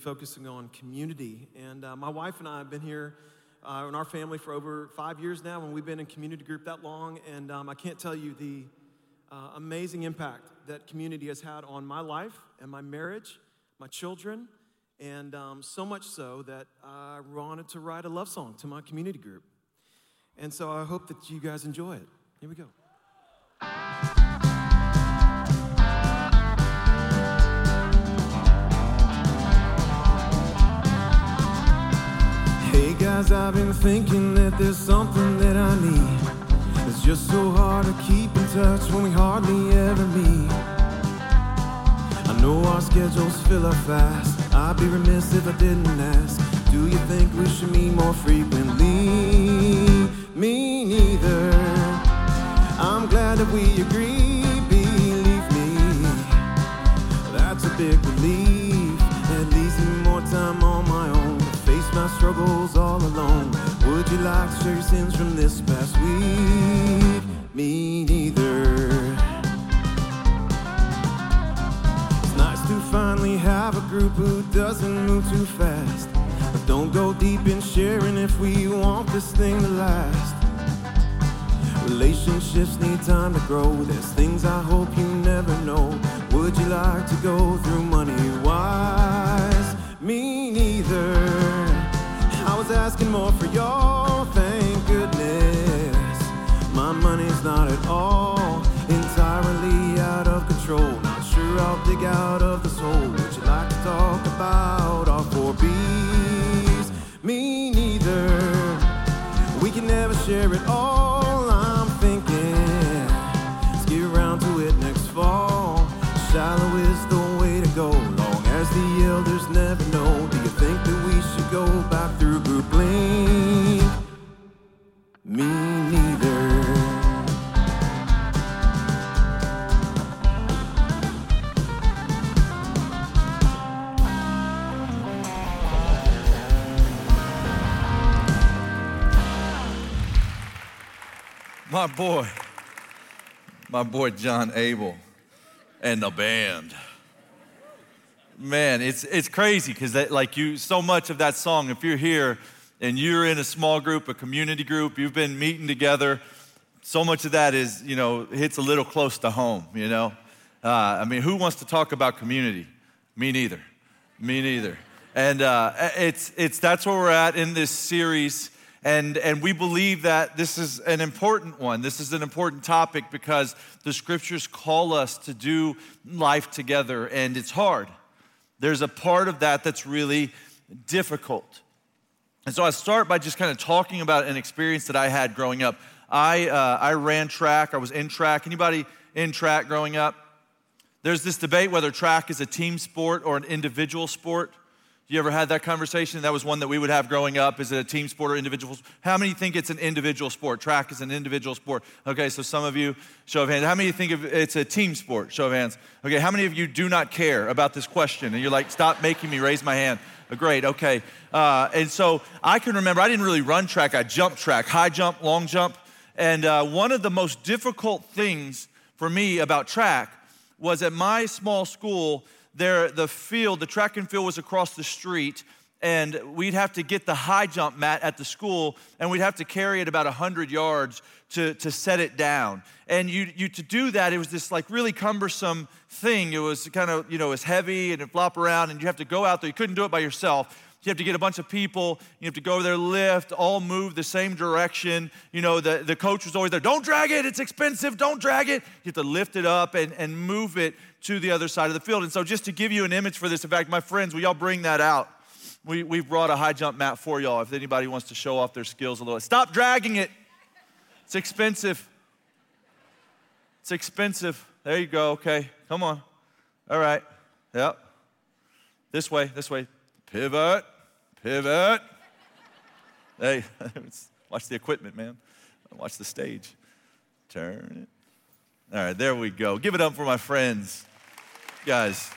focusing on community. And uh, my wife and I have been here uh, in our family for over five years now, and we've been in community group that long. And um, I can't tell you the uh, amazing impact that community has had on my life and my marriage, my children, and um, so much so that I wanted to write a love song to my community group. And so I hope that you guys enjoy it. Here we go. Hey guys, I've been thinking that there's something that I need. It's just so hard to keep in touch when we hardly ever meet. I know our schedules fill up fast. I'd be remiss if I didn't ask. Do you think we should meet more frequently? Me neither. I'm glad that we agree. Believe me, that's a big relief. All alone. Would you like to share your sins from this past week? Me neither. It's nice to finally have a group who doesn't move too fast. But don't go deep in sharing if we want this thing to last. Relationships need time to grow. There's things I hope you never know. Would you like to go through money more for y'all, thank goodness. My money's not at all entirely out of control. Not sure I'll dig out of this hole. Would you like to talk about our four B's? Me neither. We can never share it all. My boy, my boy John Abel and the band. Man, it's, it's crazy because like you, so much of that song, if you're here and you're in a small group, a community group, you've been meeting together, so much of that is, you know, hits a little close to home, you know? Uh, I mean, who wants to talk about community? Me neither. Me neither. And uh, it's, it's, that's where we're at in this series. And, and we believe that this is an important one. This is an important topic because the scriptures call us to do life together, and it's hard. There's a part of that that's really difficult. And so I start by just kind of talking about an experience that I had growing up. I, uh, I ran track, I was in track. Anybody in track growing up? There's this debate whether track is a team sport or an individual sport. You ever had that conversation? That was one that we would have growing up. Is it a team sport or individual? How many think it's an individual sport? Track is an individual sport. Okay, so some of you, show of hands. How many think it's a team sport? Show of hands. Okay, how many of you do not care about this question? And you're like, stop making me raise my hand. Oh, great, okay. Uh, and so I can remember, I didn't really run track, I jumped track, high jump, long jump. And uh, one of the most difficult things for me about track was at my small school, there, the field, the track and field was across the street, and we'd have to get the high jump mat at the school, and we'd have to carry it about 100 yards to, to set it down. And you, you to do that, it was this like really cumbersome thing. It was kind of, you know, it was heavy and it flop around, and you have to go out there. You couldn't do it by yourself. You have to get a bunch of people. You have to go over there, lift, all move the same direction. You know, the, the coach was always there. Don't drag it. It's expensive. Don't drag it. You have to lift it up and, and move it to the other side of the field. And so, just to give you an image for this, in fact, my friends, will y'all bring that out? We, we've brought a high jump mat for y'all if anybody wants to show off their skills a little. Stop dragging it. It's expensive. It's expensive. There you go. Okay. Come on. All right. Yep. This way. This way. Pivot. Pivot. Hey, watch the equipment, man. Watch the stage. Turn it. All right, there we go. Give it up for my friends. Guys,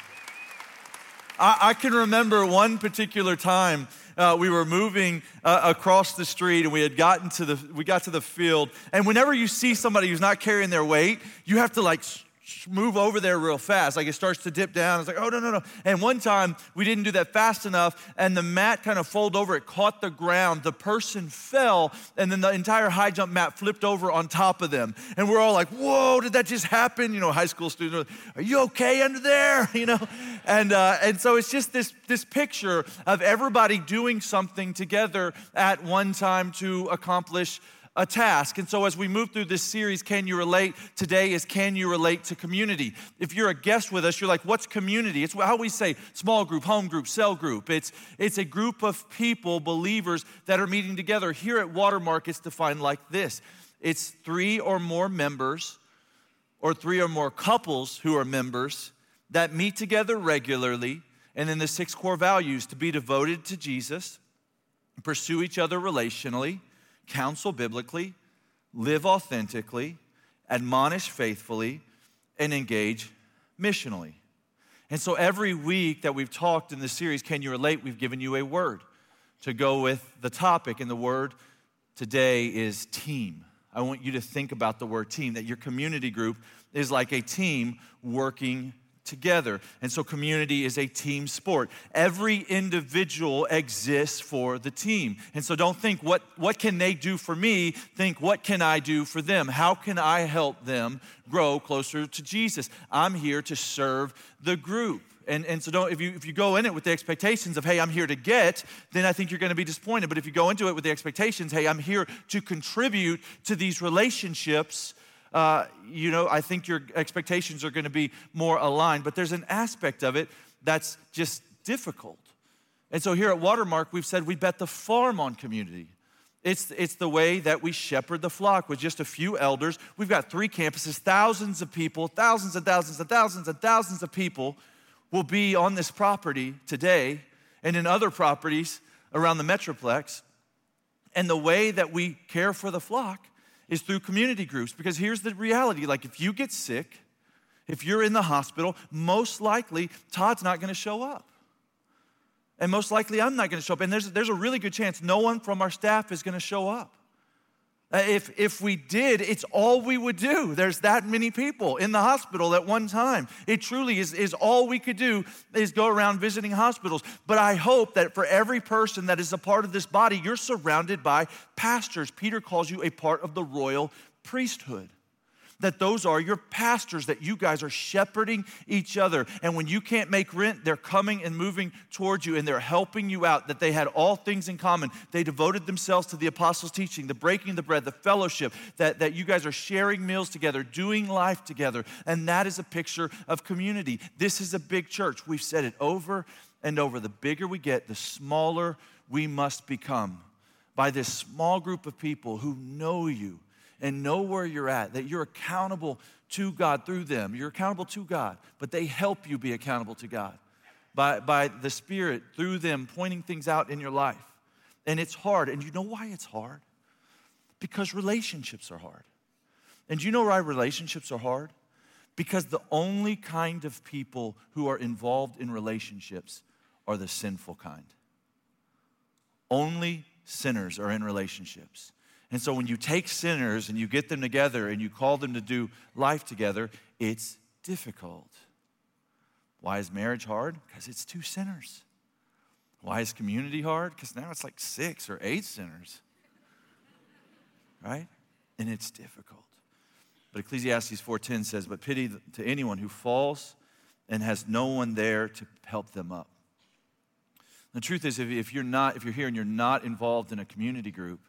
I, I can remember one particular time uh, we were moving uh, across the street and we had gotten to the we got to the field. And whenever you see somebody who's not carrying their weight you have to like move over there real fast. Like it starts to dip down. It's like, oh, no, no, no. And one time we didn't do that fast enough, and the mat kind of folded over. It caught the ground. The person fell, and then the entire high jump mat flipped over on top of them. And we're all like, whoa, did that just happen? You know, high school students, are you okay under there? You know? And, uh, and so it's just this, this picture of everybody doing something together at one time to accomplish a task. And so, as we move through this series, Can You Relate? Today is Can You Relate to Community? If you're a guest with us, you're like, What's community? It's how we say small group, home group, cell group. It's, it's a group of people, believers, that are meeting together. Here at Watermark, it's defined like this it's three or more members, or three or more couples who are members that meet together regularly. And then the six core values to be devoted to Jesus, pursue each other relationally counsel biblically, live authentically, admonish faithfully, and engage missionally. And so every week that we've talked in this series, Can You Relate? We've given you a word to go with the topic. And the word today is team. I want you to think about the word team, that your community group is like a team working together. And so community is a team sport. Every individual exists for the team. And so don't think what what can they do for me? Think what can I do for them? How can I help them grow closer to Jesus? I'm here to serve the group. And, and so don't if you if you go in it with the expectations of hey i'm here to get then i think you're going to be disappointed but if you go into it with the expectations hey i'm here to contribute to these relationships uh, you know, I think your expectations are going to be more aligned. But there's an aspect of it that's just difficult. And so here at Watermark, we've said we bet the farm on community. It's, it's the way that we shepherd the flock with just a few elders. We've got three campuses, thousands of people, thousands and thousands and thousands and thousands of people will be on this property today and in other properties around the Metroplex. And the way that we care for the flock is through community groups. Because here's the reality like, if you get sick, if you're in the hospital, most likely Todd's not going to show up. And most likely I'm not going to show up. And there's, there's a really good chance no one from our staff is going to show up. Uh, if, if we did, it's all we would do. There's that many people in the hospital at one time. It truly is, is all we could do is go around visiting hospitals. But I hope that for every person that is a part of this body, you're surrounded by pastors. Peter calls you a part of the royal priesthood that those are your pastors, that you guys are shepherding each other. And when you can't make rent, they're coming and moving towards you and they're helping you out, that they had all things in common. They devoted themselves to the apostles' teaching, the breaking of the bread, the fellowship, that, that you guys are sharing meals together, doing life together. And that is a picture of community. This is a big church. We've said it over and over. The bigger we get, the smaller we must become by this small group of people who know you and know where you're at, that you're accountable to God through them. You're accountable to God, but they help you be accountable to God by, by the Spirit through them pointing things out in your life. And it's hard. And you know why it's hard? Because relationships are hard. And you know why relationships are hard? Because the only kind of people who are involved in relationships are the sinful kind. Only sinners are in relationships. And so when you take sinners and you get them together and you call them to do life together, it's difficult. Why is marriage hard? Because it's two sinners. Why is community hard? Because now it's like six or eight sinners. Right? And it's difficult. But Ecclesiastes 4:10 says, "But pity to anyone who falls and has no one there to help them up." The truth is, if you're not, if you're here and you're not involved in a community group,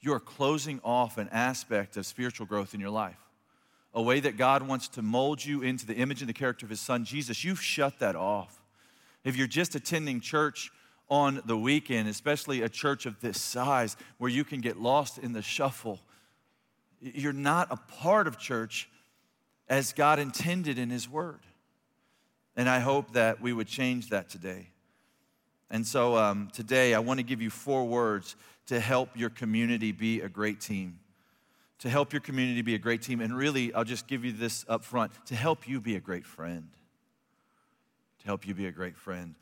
you are closing off an aspect of spiritual growth in your life. A way that God wants to mold you into the image and the character of His Son, Jesus, you've shut that off. If you're just attending church on the weekend, especially a church of this size where you can get lost in the shuffle, you're not a part of church as God intended in His Word. And I hope that we would change that today. And so um, today, I want to give you four words to help your community be a great team. To help your community be a great team. And really, I'll just give you this up front to help you be a great friend. to help you be a great friend.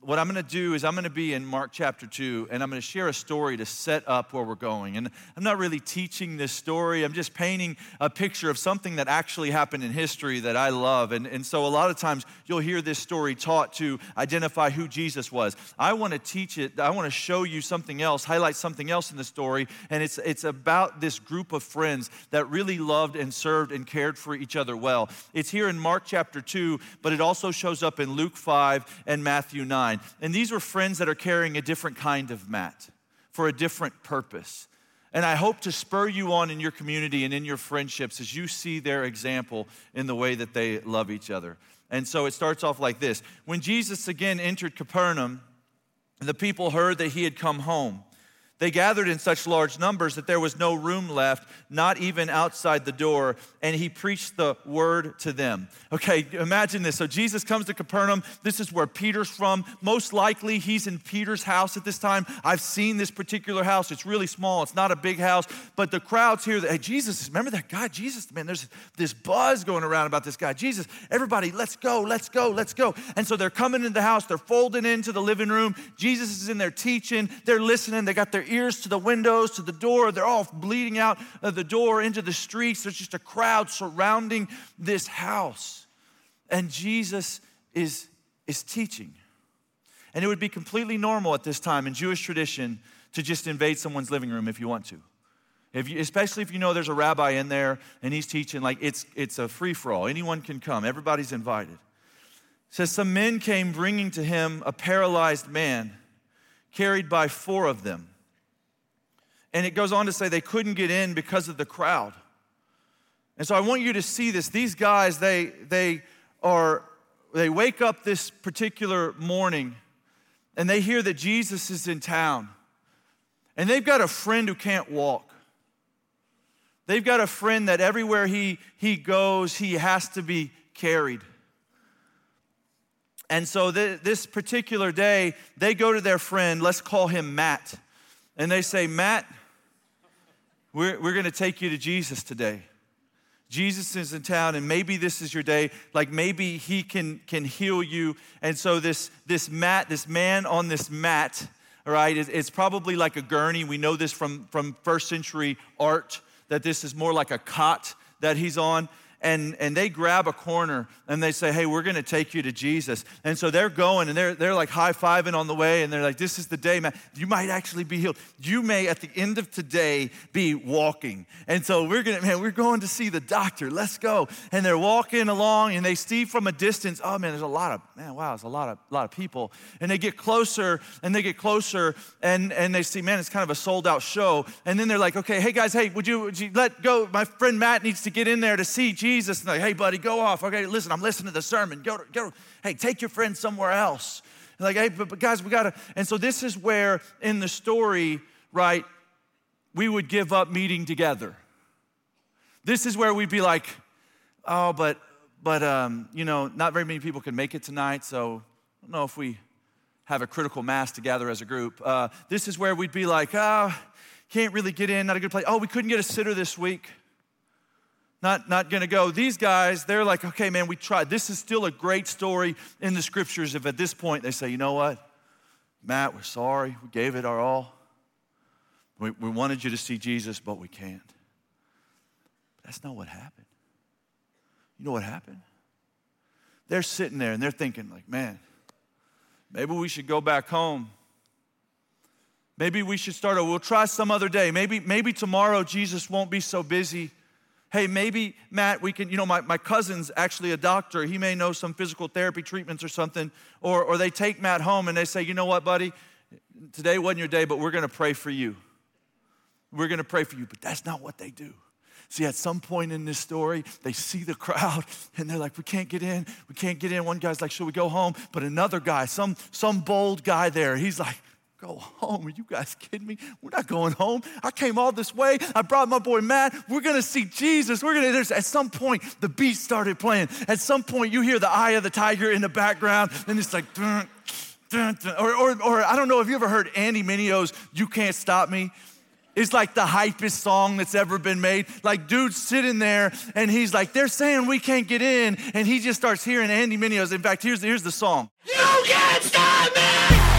What I'm going to do is I'm going to be in Mark chapter 2 and I'm going to share a story to set up where we're going. And I'm not really teaching this story, I'm just painting a picture of something that actually happened in history that I love. And, and so a lot of times you'll hear this story taught to identify who Jesus was. I want to teach it, I want to show you something else, highlight something else in the story. And it's, it's about this group of friends that really loved and served and cared for each other well. It's here in Mark chapter 2, but it also shows up in Luke 5 and Matthew 9. And these were friends that are carrying a different kind of mat for a different purpose. And I hope to spur you on in your community and in your friendships as you see their example in the way that they love each other. And so it starts off like this When Jesus again entered Capernaum, the people heard that he had come home. They gathered in such large numbers that there was no room left, not even outside the door, and he preached the word to them. Okay, imagine this. So Jesus comes to Capernaum. This is where Peter's from. Most likely, he's in Peter's house at this time. I've seen this particular house. It's really small, it's not a big house, but the crowd's here. Hey, Jesus, remember that guy? Jesus, man, there's this buzz going around about this guy. Jesus, everybody, let's go, let's go, let's go. And so they're coming into the house, they're folding into the living room. Jesus is in there teaching, they're listening, they got their ears to the windows, to the door. They're all bleeding out of the door into the streets. There's just a crowd surrounding this house. And Jesus is, is teaching. And it would be completely normal at this time in Jewish tradition to just invade someone's living room if you want to. If you, especially if you know there's a rabbi in there and he's teaching, like it's, it's a free for all. Anyone can come, everybody's invited. It says, Some men came bringing to him a paralyzed man, carried by four of them. And it goes on to say they couldn't get in because of the crowd. And so I want you to see this. These guys, they, they are, they wake up this particular morning and they hear that Jesus is in town. And they've got a friend who can't walk. They've got a friend that everywhere he, he goes, he has to be carried. And so th- this particular day, they go to their friend, let's call him Matt. And they say, Matt, we're, we're going to take you to Jesus today. Jesus is in town, and maybe this is your day. Like maybe he can, can heal you. And so this, this mat, this man on this mat, all right, it, it's probably like a gurney. We know this from, from first century art, that this is more like a cot that he's on and, and they grab a corner and they say, Hey, we're going to take you to Jesus. And so they're going and they're, they're like high fiving on the way and they're like, This is the day, man. You might actually be healed. You may at the end of today be walking. And so we're going to, man, we're going to see the doctor. Let's go. And they're walking along and they see from a distance, Oh man, there's a lot of, man, wow, there's a lot of, lot of people. And they get closer and they get closer and, and they see, man, it's kind of a sold out show. And then they're like, Okay, hey guys, hey, would you, would you let go? My friend Matt needs to get in there to see Jesus. Jesus like, hey, buddy, go off. Okay, listen, I'm listening to the sermon. Go, go. Hey, take your friend somewhere else. And like, hey, but, but guys, we gotta. And so this is where in the story, right, we would give up meeting together. This is where we'd be like, oh, but but um, you know, not very many people can make it tonight, so I don't know if we have a critical mass together as a group. Uh, this is where we'd be like, oh, can't really get in, not a good place. Oh, we couldn't get a sitter this week not, not going to go. These guys, they're like, okay, man, we tried. This is still a great story in the scriptures. If at this point they say, you know what, Matt, we're sorry. We gave it our all. We, we wanted you to see Jesus, but we can't. But that's not what happened. You know what happened? They're sitting there and they're thinking, like, man, maybe we should go back home. Maybe we should start, a, we'll try some other day. Maybe, maybe tomorrow Jesus won't be so busy hey, maybe, Matt, we can, you know, my, my cousin's actually a doctor. He may know some physical therapy treatments or something. Or, or they take Matt home and they say, you know what, buddy, today wasn't your day, but we're going to pray for you. We're going to pray for you. But that's not what they do. See, at some point in this story, they see the crowd and they're like, we can't get in. We can't get in. One guy's like, should we go home? But another guy, some, some bold guy there, he's like, go home. Are you guys kidding me? We're not going home. I came all this way. I brought my boy Matt. We're going to see Jesus. We're going to, at some point, the beat started playing. At some point, you hear the eye of the tiger in the background, and it's like, dun, dun, dun. Or, or, or I don't know if you ever heard Andy Mineo's You Can't Stop Me. It's like the hypest song that's ever been made. Like, dude's sitting there and he's like, they're saying we can't get in. And he just starts hearing Andy Mineo's. In fact, here's, here's the song. You can't stop me!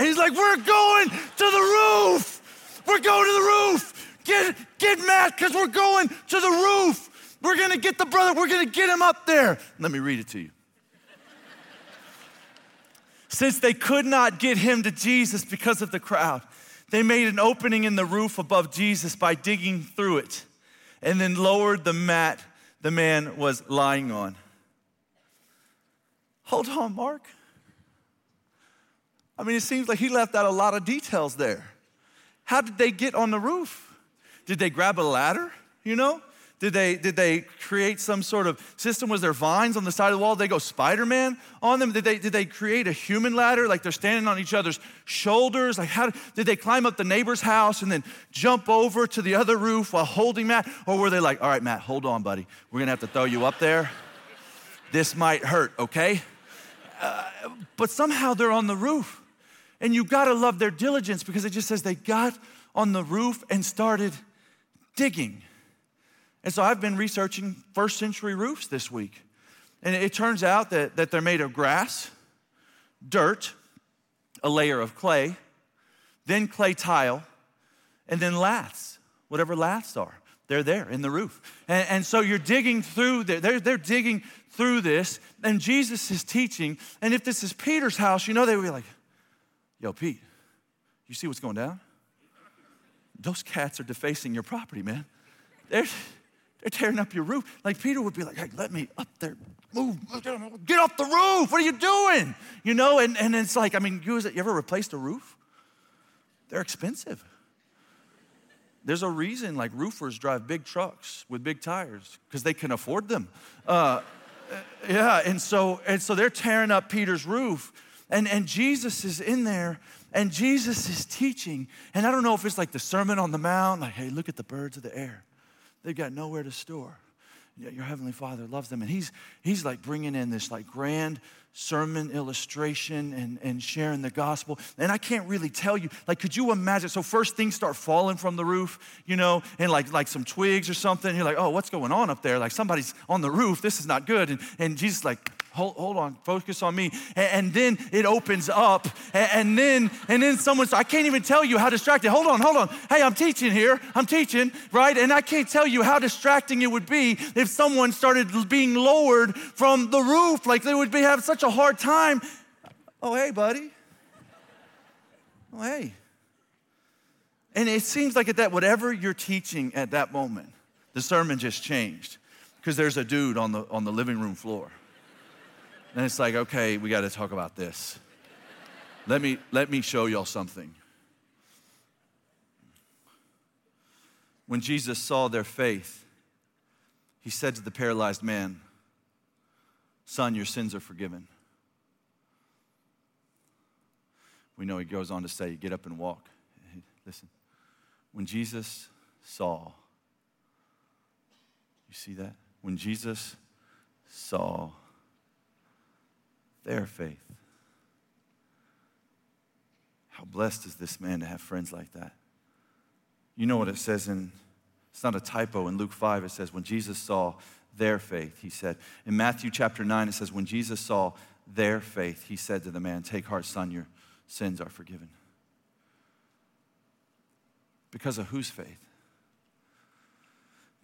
And he's like, we're going to the roof. We're going to the roof. Get, get Matt, because we're going to the roof. We're going to get the brother, we're going to get him up there. Let me read it to you. Since they could not get him to Jesus because of the crowd, they made an opening in the roof above Jesus by digging through it and then lowered the mat the man was lying on. Hold on, Mark. I mean, it seems like he left out a lot of details there. How did they get on the roof? Did they grab a ladder? You know? Did they, did they create some sort of system? Was there vines on the side of the wall? Did they go Spider Man on them? Did they, did they create a human ladder? Like they're standing on each other's shoulders? Like, how did they climb up the neighbor's house and then jump over to the other roof while holding Matt? Or were they like, all right, Matt, hold on, buddy. We're gonna have to throw you up there. This might hurt, okay? Uh, but somehow they're on the roof. And you gotta love their diligence because it just says they got on the roof and started digging. And so I've been researching first century roofs this week. And it turns out that, that they're made of grass, dirt, a layer of clay, then clay tile, and then laths, whatever laths are. They're there in the roof. And, and so you're digging through, the, they're, they're digging through this, and Jesus is teaching. And if this is Peter's house, you know they would be like, Yo, Pete, you see what's going down? Those cats are defacing your property, man. They're, they're tearing up your roof. Like Peter would be like, hey, let me up there. Move, get off the roof. What are you doing? You know, and, and it's like, I mean, you, you ever replaced a roof? They're expensive. There's a reason like roofers drive big trucks with big tires because they can afford them. Uh, yeah, and so and so they're tearing up Peter's roof, and and Jesus is in there, and Jesus is teaching, and I don't know if it's like the Sermon on the Mount, like, hey, look at the birds of the air. They've got nowhere to store. Your heavenly Father loves them, and he's he's like bringing in this like grand sermon illustration and, and sharing the gospel. And I can't really tell you, like, could you imagine? So first things start falling from the roof, you know, and like like some twigs or something. You're like, oh, what's going on up there? Like somebody's on the roof. This is not good. And and Jesus like, hold, hold on, focus on me. And, and then it opens up, and, and, then and then someone's, I can't even tell you how distracted. Hold on, hold on. Hey, I'm teaching here. I'm teaching, right? And I can't tell you how distracting it would be if someone started being lowered from the roof. Like they would be have such a hard time. Oh, hey, buddy. Oh, hey. And it seems like at that, whatever you're teaching at that moment, the sermon just changed because there's a dude on the, on the living room floor. And it's like, okay, we got to talk about this. Let me, let me show y'all something. When Jesus saw their faith, he said to the paralyzed man, Son, your sins are forgiven. We know he goes on to say, Get up and walk. Listen, when Jesus saw, you see that? When Jesus saw their faith. How blessed is this man to have friends like that? You know what it says in, it's not a typo, in Luke 5, it says, when Jesus saw their faith, he said. In Matthew chapter 9, it says, when Jesus saw their faith, he said to the man, Take heart, son, your sins are forgiven. Because of whose faith?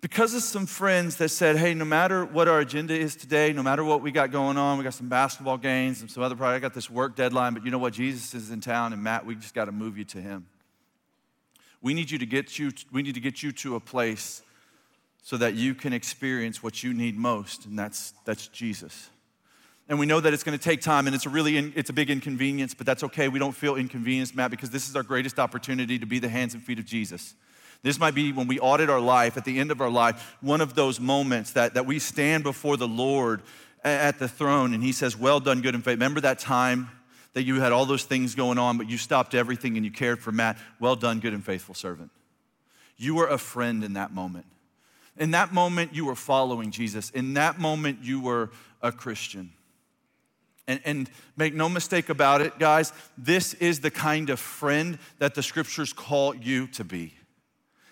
Because of some friends that said, hey, no matter what our agenda is today, no matter what we got going on, we got some basketball games and some other projects, I got this work deadline, but you know what? Jesus is in town, and Matt, we just got to move you to him. We need you to get you, we need to get you to a place so that you can experience what you need most, and that's, that's Jesus. And we know that it's going to take time, and it's a really in, it's a big inconvenience, but that's okay. We don't feel inconvenienced, Matt, because this is our greatest opportunity to be the hands and feet of Jesus. This might be when we audit our life, at the end of our life, one of those moments that, that we stand before the Lord at the throne and He says, Well done, good and faithful. Remember that time that you had all those things going on, but you stopped everything and you cared for Matt? Well done, good and faithful servant. You were a friend in that moment. In that moment, you were following Jesus. In that moment, you were a Christian. And, and make no mistake about it, guys, this is the kind of friend that the scriptures call you to be,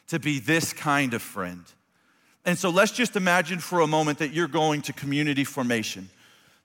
to be this kind of friend. And so let's just imagine for a moment that you're going to community formation.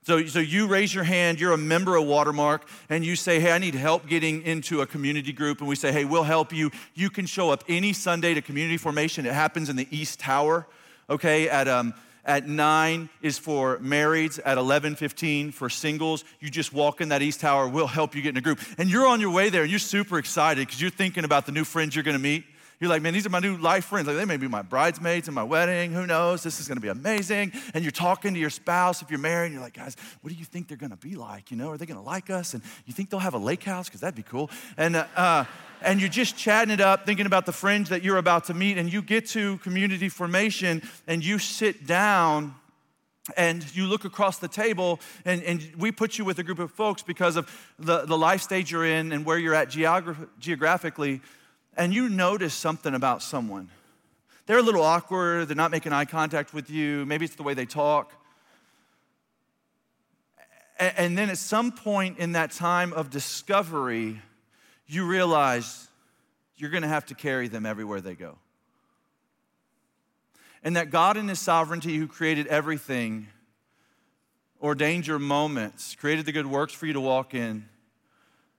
So, so you raise your hand, you're a member of Watermark, and you say, Hey, I need help getting into a community group. And we say, Hey, we'll help you. You can show up any Sunday to community formation. It happens in the East Tower, okay, at um, at 9 is for marrieds, at 11:15 for singles. You just walk in that East Tower, we'll help you get in a group. And you're on your way there and you're super excited because you're thinking about the new friends you're going to meet. You're like, man, these are my new life friends. Like, they may be my bridesmaids in my wedding. Who knows? This is going to be amazing. And you're talking to your spouse if you're married. You're like, guys, what do you think they're going to be like? You know, are they going to like us? And you think they'll have a lake house? Because that'd be cool. And uh, uh, and you're just chatting it up, thinking about the friends that you're about to meet. And you get to community formation, and you sit down and you look across the table and, and we put you with a group of folks because of the, the life stage you're in and where you're at geograph- geographically and you notice something about someone. They're a little awkward, they're not making eye contact with you, maybe it's the way they talk. And then at some point in that time of discovery, you realize you're gonna have to carry them everywhere they go. And that God, in His sovereignty, who created everything, ordained your moments, created the good works for you to walk in,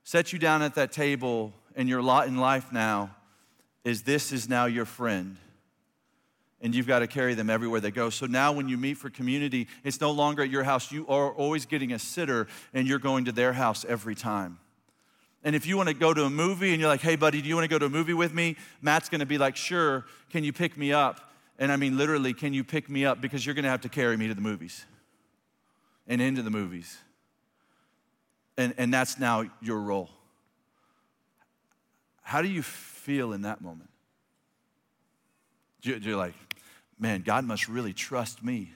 set you down at that table and your lot in life now is this is now your friend. And you've got to carry them everywhere they go. So now, when you meet for community, it's no longer at your house. You are always getting a sitter, and you're going to their house every time. And if you want to go to a movie and you're like, hey, buddy, do you want to go to a movie with me? Matt's going to be like, sure, can you pick me up? And I mean, literally, can you pick me up? Because you're going to have to carry me to the movies and into the movies. And, and that's now your role. How do you feel in that moment? Do You're like, man, God must really trust me.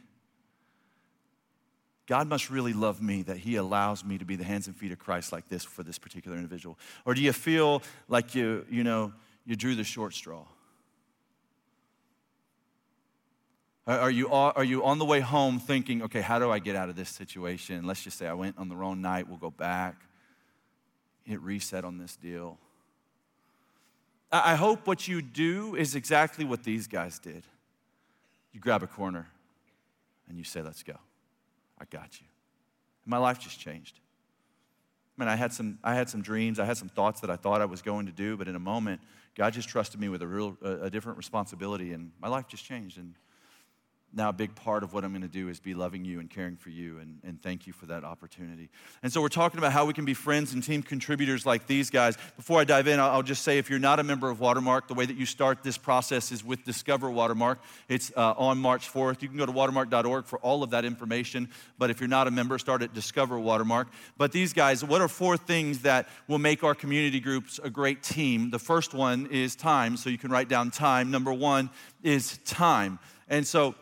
God must really love me that He allows me to be the hands and feet of Christ like this for this particular individual. Or do you feel like you, you know, you drew the short straw? Are you, are you on the way home thinking, okay, how do I get out of this situation? Let's just say I went on the wrong night, we'll go back, hit reset on this deal. I hope what you do is exactly what these guys did. You grab a corner and you say, Let's go. I got you. And my life just changed. I mean, I had, some, I had some dreams, I had some thoughts that I thought I was going to do, but in a moment, God just trusted me with a real, a, a different responsibility, and my life just changed. And now a big part of what I'm going to do is be loving you and caring for you, and, and thank you for that opportunity. And so we're talking about how we can be friends and team contributors like these guys. Before I dive in, I'll just say if you're not a member of Watermark, the way that you start this process is with Discover Watermark. It's uh, on March 4th. You can go to watermark.org for all of that information. But if you're not a member, start at Discover Watermark. But these guys, what are four things that will make our community groups a great team? The first one is time, so you can write down time. Number one is time. And so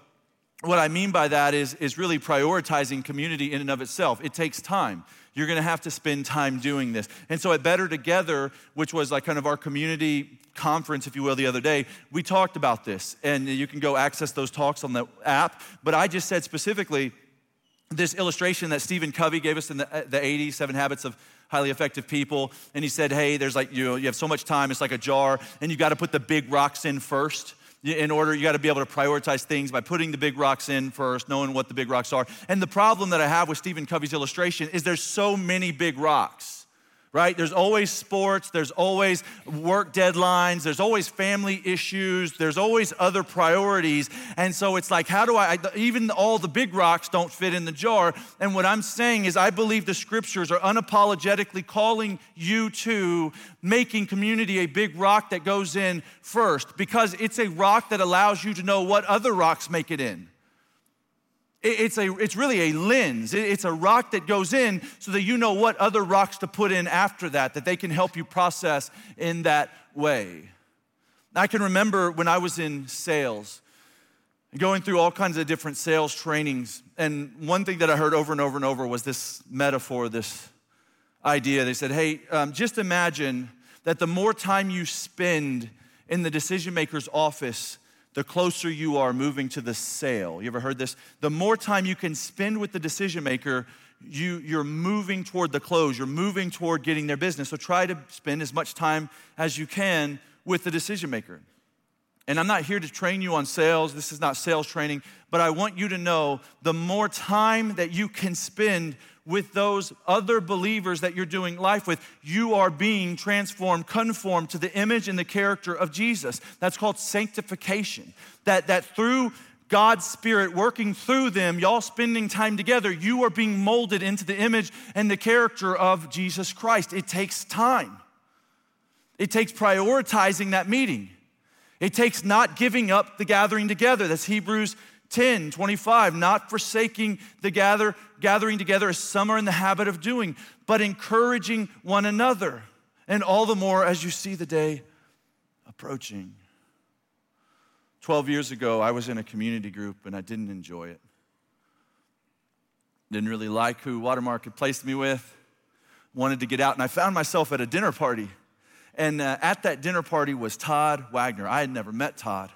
what I mean by that is, is really prioritizing community in and of itself. It takes time. You're gonna have to spend time doing this. And so at Better Together, which was like kind of our community conference, if you will, the other day, we talked about this. And you can go access those talks on the app. But I just said specifically this illustration that Stephen Covey gave us in the, the 80s, Seven Habits of Highly Effective People. And he said, hey, there's like, you know, you have so much time, it's like a jar, and you gotta put the big rocks in first in order, you got to be able to prioritize things by putting the big rocks in first, knowing what the big rocks are. And the problem that I have with Stephen Covey's illustration is there's so many big rocks right? There's always sports, there's always work deadlines, there's always family issues, there's always other priorities. And so it's like, how do I, even all the big rocks don't fit in the jar. And what I'm saying is, I believe the scriptures are unapologetically calling you to making community a big rock that goes in first because it's a rock that allows you to know what other rocks make it in. It's, a, it's really a lens. It's a rock that goes in so that you know what other rocks to put in after that, that they can help you process in that way. I can remember when I was in sales, going through all kinds of different sales trainings, and one thing that I heard over and over and over was this metaphor, this idea. They said, hey, um, just imagine that the more time you spend in the decision maker's office, the closer you are moving to the sale. You ever heard this? The more time you can spend with the decision maker, you, you're moving toward the close, you're moving toward getting their business. So try to spend as much time as you can with the decision maker. And I'm not here to train you on sales, this is not sales training, but I want you to know the more time that you can spend with those other believers that you're doing life with, you are being transformed, conformed to the image and the character of Jesus. That's called sanctification. That, that through God's Spirit working through them, y'all spending time together, you are being molded into the image and the character of Jesus Christ. It takes time, it takes prioritizing that meeting. It takes not giving up the gathering together. That's Hebrews 10 25, not forsaking the gather, gathering together as some are in the habit of doing, but encouraging one another. And all the more as you see the day approaching. 12 years ago, I was in a community group and I didn't enjoy it. Didn't really like who Watermark had placed me with. Wanted to get out, and I found myself at a dinner party. And uh, at that dinner party was Todd Wagner. I had never met Todd,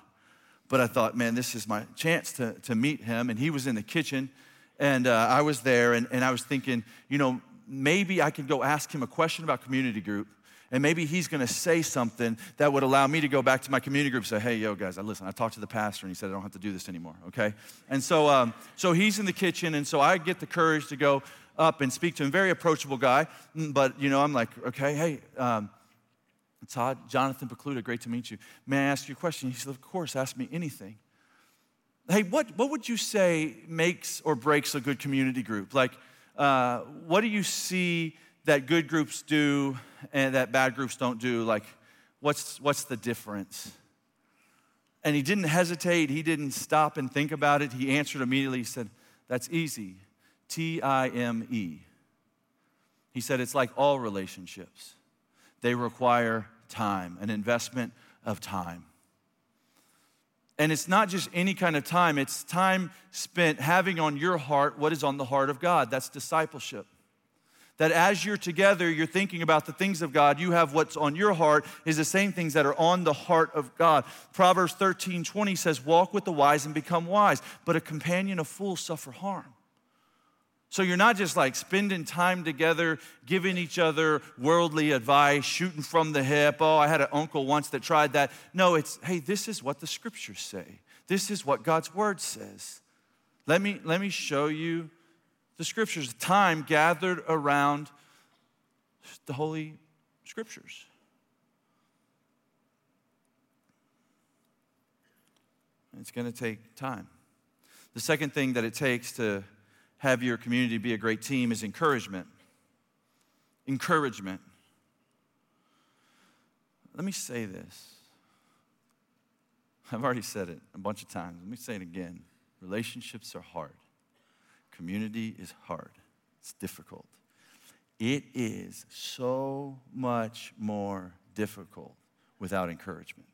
but I thought, man, this is my chance to, to meet him. And he was in the kitchen, and uh, I was there, and, and I was thinking, you know, maybe I could go ask him a question about community group and maybe he's going to say something that would allow me to go back to my community group and say, hey, yo, guys, I listen, I talked to the pastor and he said I don't have to do this anymore, okay? And so, um, so he's in the kitchen, and so I get the courage to go up and speak to him. Very approachable guy, mm, but, you know, I'm like, okay, hey, um, Todd, Jonathan Pokluda, great to meet you. May I ask you a question? He said, of course, ask me anything. Hey, what, what would you say makes or breaks a good community group? Like, uh, what do you see that good groups do and that bad groups don't do, like, what's, what's the difference? And he didn't hesitate, he didn't stop and think about it. He answered immediately. He said, That's easy. T I M E. He said, It's like all relationships, they require time, an investment of time. And it's not just any kind of time, it's time spent having on your heart what is on the heart of God. That's discipleship that as you're together, you're thinking about the things of God, you have what's on your heart is the same things that are on the heart of God. Proverbs 13 20 says, Walk with the wise and become wise, but a companion of fools suffer harm. So you're not just like spending time together, giving each other worldly advice, shooting from the hip. Oh, I had an uncle once that tried that. No, it's, hey, this is what the scriptures say. This is what God's word says. Let me, let me show you the scriptures, time gathered around the Holy Scriptures. It's going to take time. The second thing that it takes to have your community be a great team is encouragement. Encouragement. Let me say this. I've already said it a bunch of times. Let me say it again. Relationships are hard. Community is hard, it's difficult. It is so much more difficult without encouragement.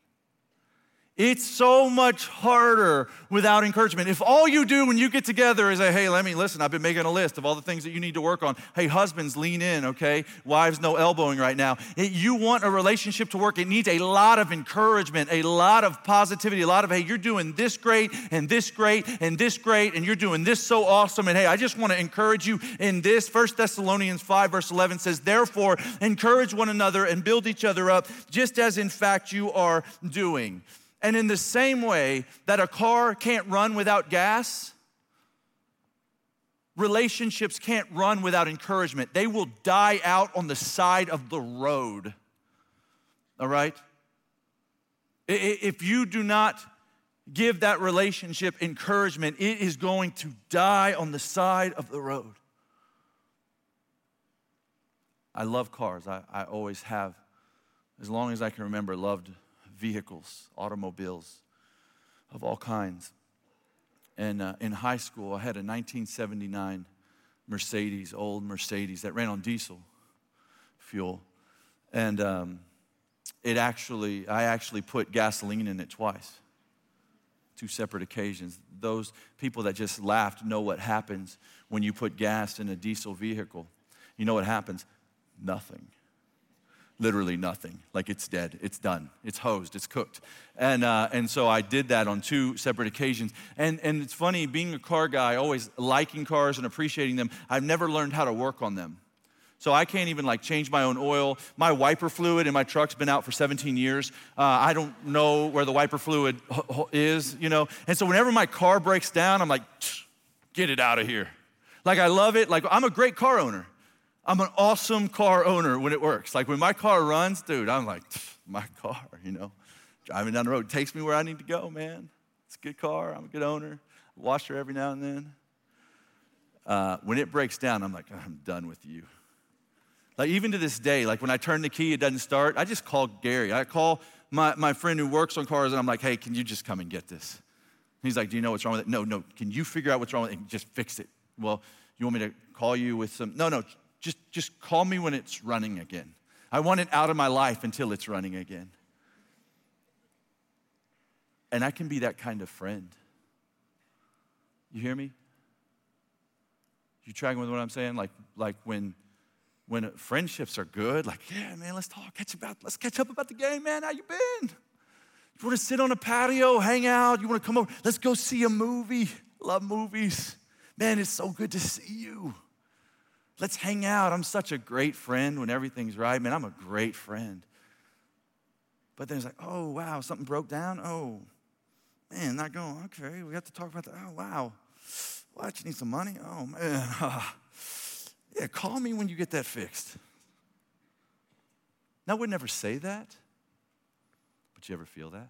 It's so much harder without encouragement. If all you do when you get together is say, hey, let me listen, I've been making a list of all the things that you need to work on. Hey, husbands, lean in, okay? Wives, no elbowing right now. It, you want a relationship to work, it needs a lot of encouragement, a lot of positivity, a lot of, hey, you're doing this great and this great and this great and you're doing this so awesome. And hey, I just want to encourage you in this. First Thessalonians 5, verse 11 says, therefore, encourage one another and build each other up, just as in fact you are doing. And in the same way that a car can't run without gas, relationships can't run without encouragement. They will die out on the side of the road. All right? If you do not give that relationship encouragement, it is going to die on the side of the road. I love cars. I, I always have, as long as I can remember, loved vehicles, automobiles of all kinds. And uh, in high school, I had a 1979 Mercedes, old Mercedes that ran on diesel fuel. And um, it actually, I actually put gasoline in it twice, two separate occasions. Those people that just laughed know what happens when you put gas in a diesel vehicle. You know what happens? Nothing. Literally nothing. Like it's dead, it's done, it's hosed, it's cooked. And, uh, and so I did that on two separate occasions. And, and it's funny, being a car guy, always liking cars and appreciating them, I've never learned how to work on them. So I can't even like change my own oil. My wiper fluid in my truck's been out for 17 years. Uh, I don't know where the wiper fluid is, you know. And so whenever my car breaks down, I'm like, get it out of here. Like I love it. Like I'm a great car owner. I'm an awesome car owner when it works. Like when my car runs, dude, I'm like, my car, you know. Driving down the road takes me where I need to go, man. It's a good car. I'm a good owner. Wash her every now and then. Uh, when it breaks down, I'm like, I'm done with you. Like, even to this day, like when I turn the key, it doesn't start. I just call Gary. I call my, my friend who works on cars, and I'm like, hey, can you just come and get this? He's like, do you know what's wrong with it? No, no. Can you figure out what's wrong with it and just fix it? Well, you want me to call you with some? No, no. Just, just call me when it's running again. I want it out of my life until it's running again. And I can be that kind of friend. You hear me? You tracking with what I'm saying? Like, like when when friendships are good, like, yeah, man, let's talk, catch about, let's catch up about the game, man. How you been? You want to sit on a patio, hang out? You want to come over? Let's go see a movie. Love movies. Man, it's so good to see you. Let's hang out. I'm such a great friend when everything's right. Man, I'm a great friend. But then it's like, oh, wow, something broke down. Oh, man, not going. Okay, we have to talk about that. Oh, wow. What, you need some money? Oh, man. Yeah, call me when you get that fixed. Now, I would never say that, but you ever feel that?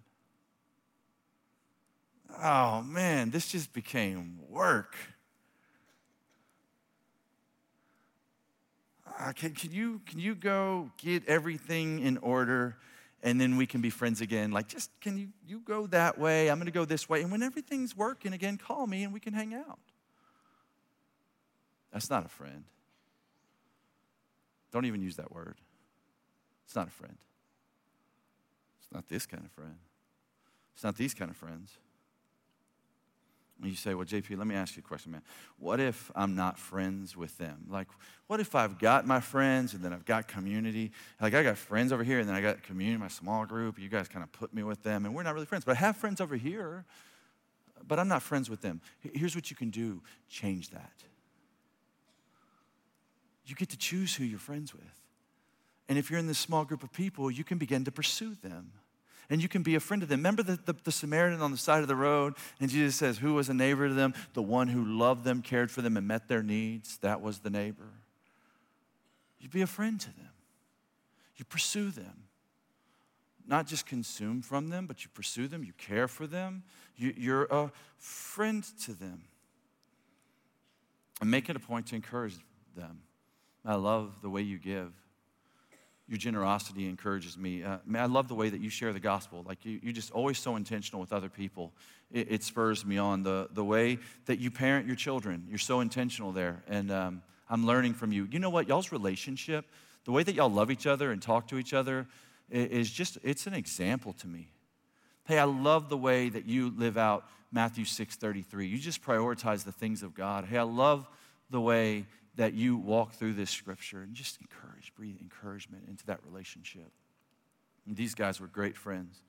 Oh man, this just became work. Uh, can, can, you, can you go get everything in order and then we can be friends again? Like, just can you, you go that way? I'm going to go this way. And when everything's working again, call me and we can hang out. That's not a friend. Don't even use that word. It's not a friend. It's not this kind of friend. It's not these kind of friends. You say, well, JP, let me ask you a question, man. What if I'm not friends with them? Like, what if I've got my friends and then I've got community? Like, I got friends over here and then I got community, my small group. You guys kind of put me with them and we're not really friends. But I have friends over here, but I'm not friends with them. Here's what you can do change that you get to choose who you're friends with. And if you're in this small group of people, you can begin to pursue them. And you can be a friend to them. Remember the, the, the, Samaritan on the side of the road? And Jesus says, Who was a neighbor to them? The one who loved them, cared for them, and met their needs. That was the neighbor. You be a friend to them. You pursue them. Not just consume from them, but you pursue them, you care for them. You, you're a friend to them. And make it a point to encourage them. I love the way you give. Your generosity encourages me. Uh, man, I love the way that you share the gospel. Like you, you're just always so intentional with other people. It, it, spurs me on. The, the way that you parent your children, you're so intentional there. And um, I'm learning from you. You know what? Y'all's relationship, the way that y'all love each other and talk to each other, is just, it's an example to me. Hey, I love the way that you live out Matthew 6:33. You just prioritize the things of God. Hey, I love the way that you walk through this scripture and just encourage, breathe encouragement into that relationship. And these guys were great friends.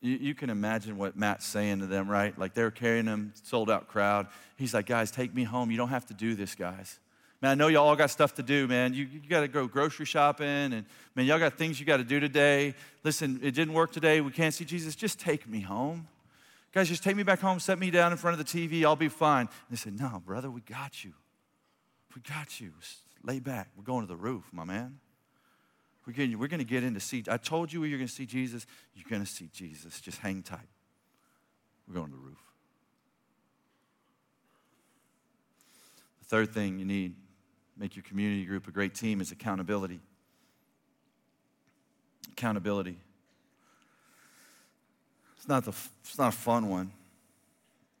You, you, can imagine what Matt's saying to them, right? Like they're carrying him, sold out crowd. He's like, guys, take me home. You don't have to do this, guys. Man, I know y'all all got stuff to do, man. You, you got to go grocery shopping, and man, y'all got things you got to do today. Listen, it didn't work today. We can't see Jesus. Just take me home. Guys, just take me back home, set me down in front of the TV. I'll be fine. And they said, No, brother, we got you. We got you. Lay back. We're going to the roof, my man. We're, we're going to get in to see. I told you you're going to see Jesus. You're going to see Jesus. Just hang tight. We're going to the roof. The third thing you need, make your community group a great team, is accountability. Accountability. It's not, the, it's not a fun one,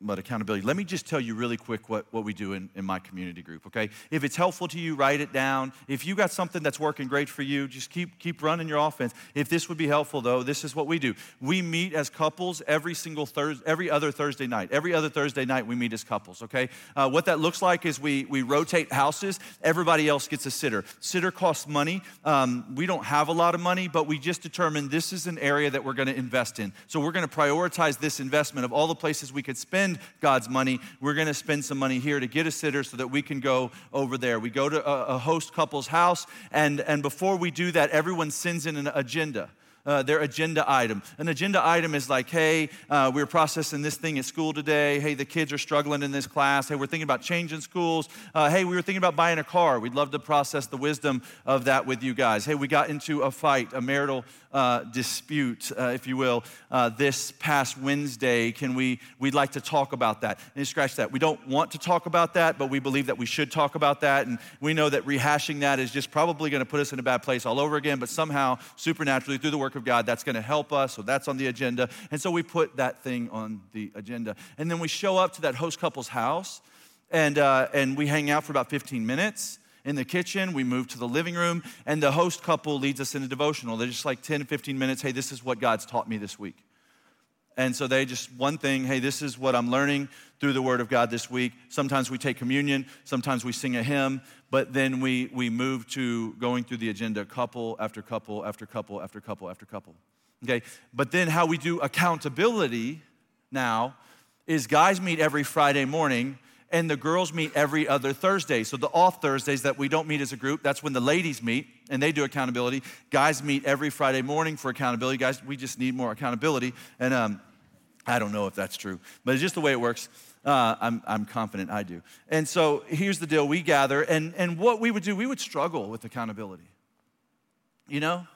but accountability. Let me just tell you really quick what, what we do in, in my community group, okay? If it's helpful to you, write it down. If you got something that's working great for you, just keep, keep running your offense. If this would be helpful, though, this is what we do. We meet as couples every single Thursday, every other Thursday night. Every other Thursday night, we meet as couples, okay? Uh, what that looks like is we, we rotate houses. Everybody else gets a sitter. Sitter costs money. Um, we don't have a lot of money, but we just determined this is an area that we're to invest in. So we're to prioritize this investment of all the places we could spend God's money. We're going to spend some money here to get a sitter so that we can go over there. We go to a, a host couple's house, and, and before we do that, everyone sends in an agenda uh, their agenda item. An agenda item is like, hey, uh, we're processing this thing at school today. Hey, the kids are struggling in this class. Hey, we're thinking about changing schools. Uh, hey, we were thinking about buying a car. We'd love to process the wisdom of that with you guys. Hey, we got into a fight, a marital uh, dispute, uh, if you will, uh, this past Wednesday. Can we, we'd like to talk about that. And scratch that. We don't want to talk about that, but we believe that we should talk about that. And we know that rehashing that is just probably going to put us in a bad place all over again, but somehow, supernaturally, through the work of God, that's going to help us. So that's on the agenda. And so we put that thing on the agenda. And then we show up to that host couple's house and, uh, and we hang out for about 15 minutes in the kitchen. We move to the living room, and the host couple leads us in a devotional. They're just like 10 15 minutes. Hey, this is what God's taught me this week. And so they just one thing, hey, this is what I'm learning through the Word of God this week. Sometimes we take communion, sometimes we sing a hymn, but then we, we move to going through the agenda couple after couple after couple after couple after couple. Okay, but then how we do accountability now is guys meet every Friday morning and the girls meet every other Thursday. So the off Thursdays that we don't meet as a group, that's when the ladies meet and they do accountability. Guys meet every Friday morning for accountability. Guys, we just need more accountability. And um, I don't know if that's true, but it's just the way it works. Uh, I'm, I'm confident I do. And so here's the deal we gather, and, and what we would do, we would struggle with accountability. You know?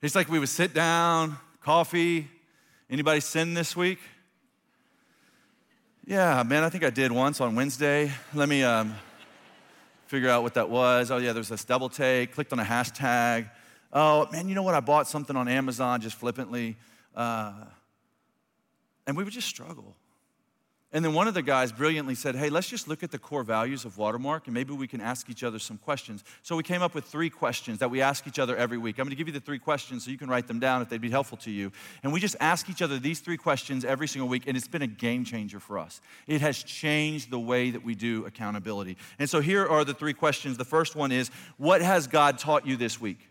It's like we would sit down, coffee. Anybody sin this week? Yeah, man, I think I did once on Wednesday. Let me um, figure out what that was. Oh, yeah, there's this double take. Clicked on a hashtag. Oh, man, you know what? I bought something on Amazon just flippantly. Uh, and we would just struggle. And then one of the guys brilliantly said, Hey, let's just look at the core values of Watermark and maybe we can ask each other some questions. So we came up with three questions that we ask each other every week. I'm going to give you the three questions so you can write them down if they'd be helpful to you. And we just ask each other these three questions every single week, and it's been a game changer for us. It has changed the way that we do accountability. And so here are the three questions. The first one is What has God taught you this week?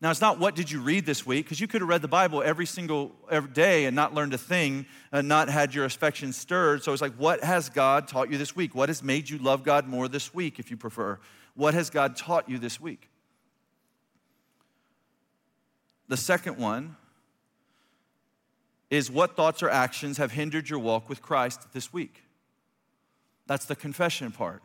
Now, it's not what did you read this week, because you could have read the Bible every single every day and not learned a thing, and not had your affection stirred. So it's like, what has God taught you this week? What has made you love God more this week, if you prefer? What has God taught you this week? The second one is what thoughts or actions have hindered your walk with Christ this week? That's the confession part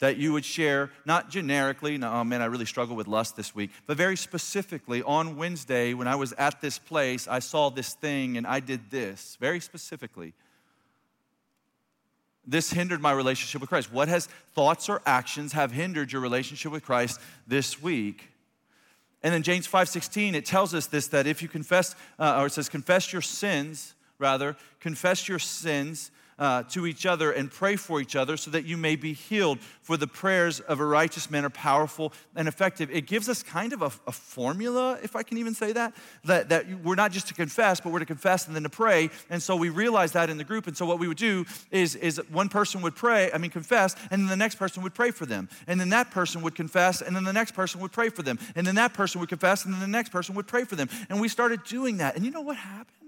that you would share, not generically, no, oh man, I really struggle with lust this week, but very specifically on Wednesday when I was at this place, I saw this thing and I did this, very specifically. This hindered my relationship with Christ. What has thoughts or actions have hindered your relationship with Christ this week? And then James 5:16 it tells us this that if you confess uh, or it says confess your sins rather confess your sins uh, to each other and pray for each other so that you may be healed. For the prayers of a righteous man are powerful and effective. It gives us kind of a, a formula, if I can even say that, that, that we're not just to confess, but we're to confess and then to pray. And so we realize that in the group. And so what we would do is, is one person would pray, I mean, confess, and then the next person would pray for them. And then that person would confess, and then the next person would pray for them. And then that person would confess, and then the next person would pray for them. And we started doing that. And you know what happened?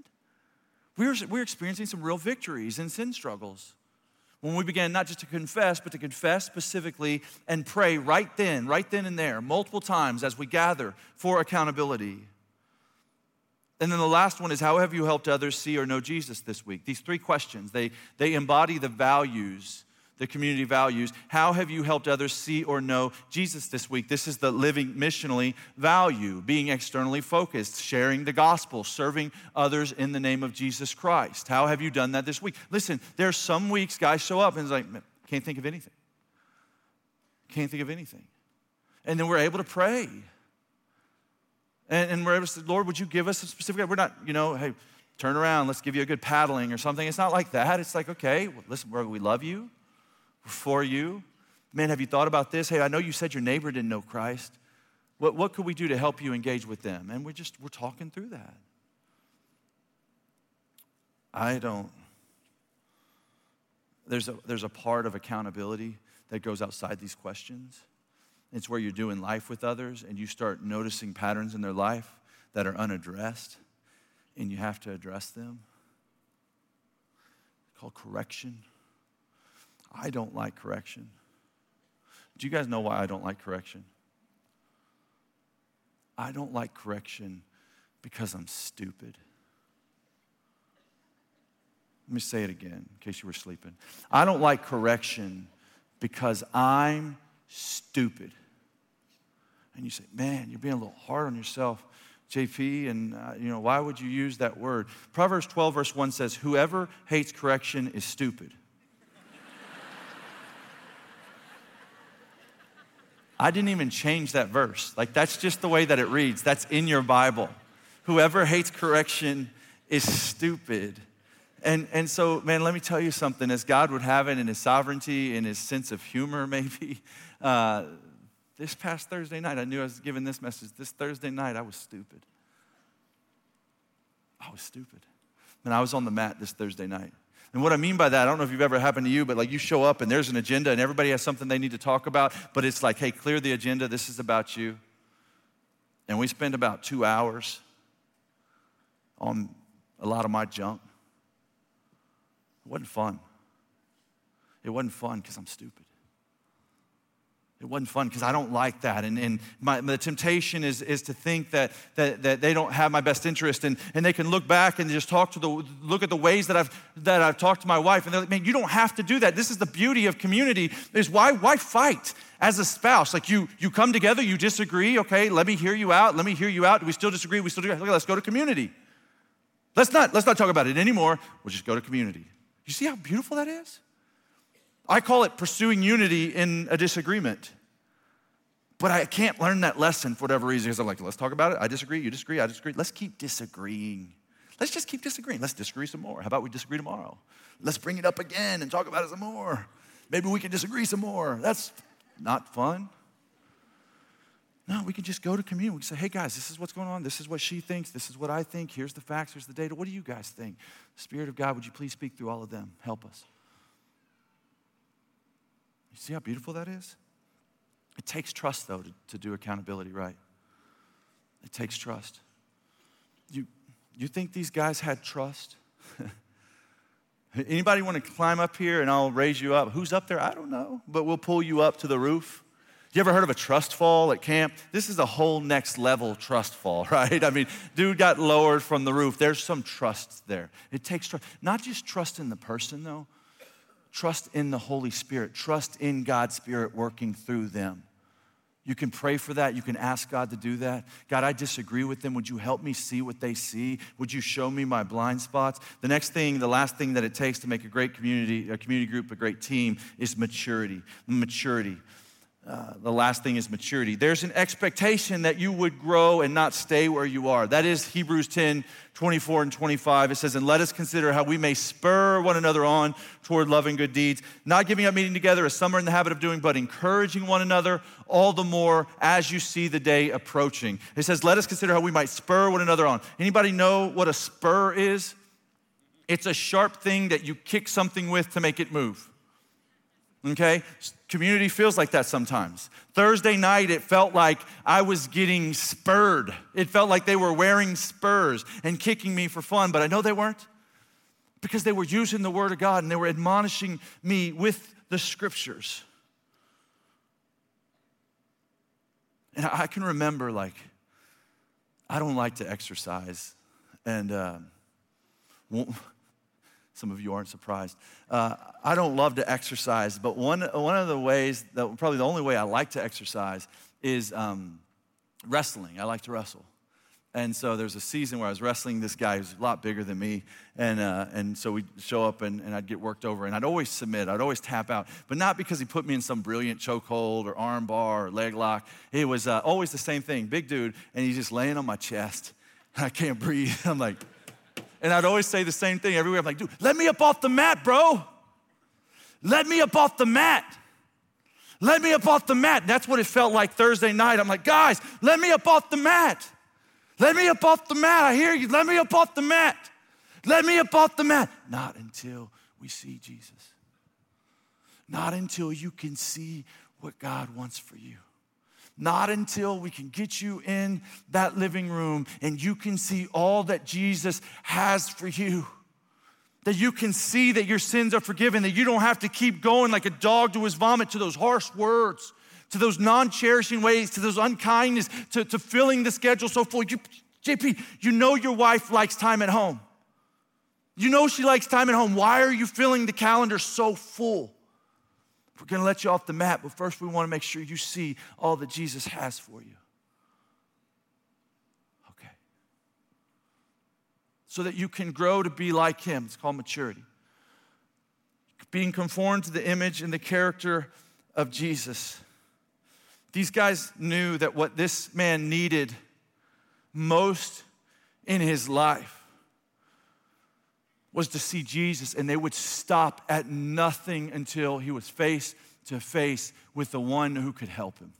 We were, we were experiencing some real victories in sin struggles. When we began not just to confess, but to confess specifically and pray right then, right then and there, multiple times as we gather for accountability. And then the last one is how have you helped others see or know Jesus this week? These three questions, they, they embody the values the community values. How have you helped others see or know Jesus this week? This is the living missionally value, being externally focused, sharing the gospel, serving others in the name of Jesus Christ. How have you done that this week? Listen, there are some weeks guys show up and it's like, can't think of anything. Can't think of anything. And then we're able to pray. And, and we're able to say, Lord, would you give us a specific, we're not, you know, hey, turn around, let's give you a good paddling or something. It's not like that. It's like, okay, well, listen, we love you, for you. Man, have you thought about this? Hey, I know you said your neighbor didn't know Christ. What, what could we do to help you engage with them? And we're just, we're talking through that. I don't, there's a, there's a part of accountability that goes outside these questions. It's where you're doing life with others and you start noticing patterns in their life that are unaddressed and you have to address them. It's called correction. I don't like correction. Do you guys know why I don't like correction? I don't like correction because I'm stupid. Let me say it again in case you were sleeping. I don't like correction because I'm stupid. And you say, man, you're being a little hard on yourself, JP, and uh, you know, why would you use that word? Proverbs 12, verse 1 says, Whoever hates correction is stupid. I didn't even change that verse. Like, that's just the way that it reads. That's in your Bible. Whoever hates correction is stupid. And, and so, man, let me tell you something. As God would have it in his sovereignty, in his sense of humor, maybe, uh, this past Thursday night, I knew I was giving this message. This Thursday night, I was stupid. I was stupid. And I was on the mat this Thursday night. And what I mean by that, I don't know if you've ever happened to you, but like you show up and there's an agenda and everybody has something they need to talk about, but it's like, hey, clear the agenda. This is about you. And we spend about two hours on a lot of my junk. It wasn't fun. It wasn't fun because I'm stupid. It wasn't fun because I don't like that. And, and my, the temptation is, is to think that, that, that they don't have my best interest and, and they can look back and just talk to the, look at the ways that I've, that I've talked to my wife. And they're like, man, you don't have to do that. This is the beauty of community is why, why fight as a spouse? Like you, you come together, you disagree. Okay, let me hear you out. Let me hear you out. Do we still disagree? We still do. Okay, let's go to community. Let's not, let's not talk about it anymore. We'll just go to community. You see how beautiful that is? I call it pursuing unity in a disagreement. But I can't learn that lesson for whatever reason because I'm like, let's talk about it. I disagree, you disagree, I disagree. Let's keep disagreeing. Let's just keep disagreeing. Let's disagree some more. How about we disagree tomorrow? Let's bring it up again and talk about it some more. Maybe we can disagree some more. That's not fun. No, we can just go to community. We can say, hey guys, this is what's going on. This is what she thinks. This is what I think. Here's the facts. Here's the data. What do you guys think? Spirit of God, would you please speak through all of them? Help us. You see how beautiful that is? It takes trust, though, to, to do accountability right. It takes trust. You, you think these guys had trust? Anybody want to climb up here and I'll raise you up? Who's up there? I don't know, but we'll pull you up to the roof. You ever heard of a trust fall at camp? This is a whole next level trust fall, right? I mean, dude got lowered from the roof. There's some trust there. It takes trust. Not just trust in the person, though, trust in the Holy Spirit, trust in God's Spirit working through them. You can pray for that. You can ask God to do that. God, I disagree with them. Would you help me see what they see? Would you show me my blind spots? The next thing, the last thing that it takes to make a great community, a community group, a great team is maturity. Maturity. Uh, the last thing is maturity. There's an expectation that you would grow and not stay where you are. That is Hebrews 10 24 and 25. It says, And let us consider how we may spur one another on toward loving good deeds, not giving up meeting together as some are in the habit of doing, but encouraging one another all the more as you see the day approaching. It says, Let us consider how we might spur one another on. Anybody know what a spur is? It's a sharp thing that you kick something with to make it move okay? Community feels like that sometimes. Thursday night, it felt like I was getting spurred. It felt like they were wearing spurs and kicking me for fun, but I know they weren't because they were using the Word of God and they were admonishing me with the Scriptures. And I can remember, like, I don't like to exercise. And uh, some of you aren't surprised. Uh, I don't love to exercise, but one, one of the ways, that, probably the only way I like to exercise is um, wrestling. I like to wrestle. And so there's a season where I was wrestling this guy who's a lot bigger than me. And, uh, and so we'd show up and, and I'd get worked over. And I'd always submit, I'd always tap out. But not because he put me in some brilliant chokehold or arm bar or leg lock. It was uh, always the same thing big dude, and he's just laying on my chest. I can't breathe. I'm like, And I'd always say the same thing everywhere. I'm like, dude, let me up off the mat, bro. Let me up off the mat. Let me up off the mat. That's what it felt like Thursday night. I'm like, guys, let me up off the mat. Let me up off the mat. I hear you. Let me up off the mat. Let me up off the mat. Not until we see Jesus. Not until you can see what God wants for you. Not until we can get you in that living room and you can see all that Jesus has for you. That you can see that your sins are forgiven, that you don't have to keep going like a dog to his vomit to those harsh words, to those non cherishing ways, to those unkindness, to, to filling the schedule so full. You, JP, you know your wife likes time at home. You know she likes time at home. Why are you filling the calendar so full? We're going to let you off the mat, but first we want to make sure you see all that Jesus has for you. Okay. So that you can grow to be like him. It's called maturity. Being conformed to the image and the character of Jesus. These guys knew that what this man needed most in his life was to see Jesus, and they would stop at nothing until he was face to face with the one who could help him.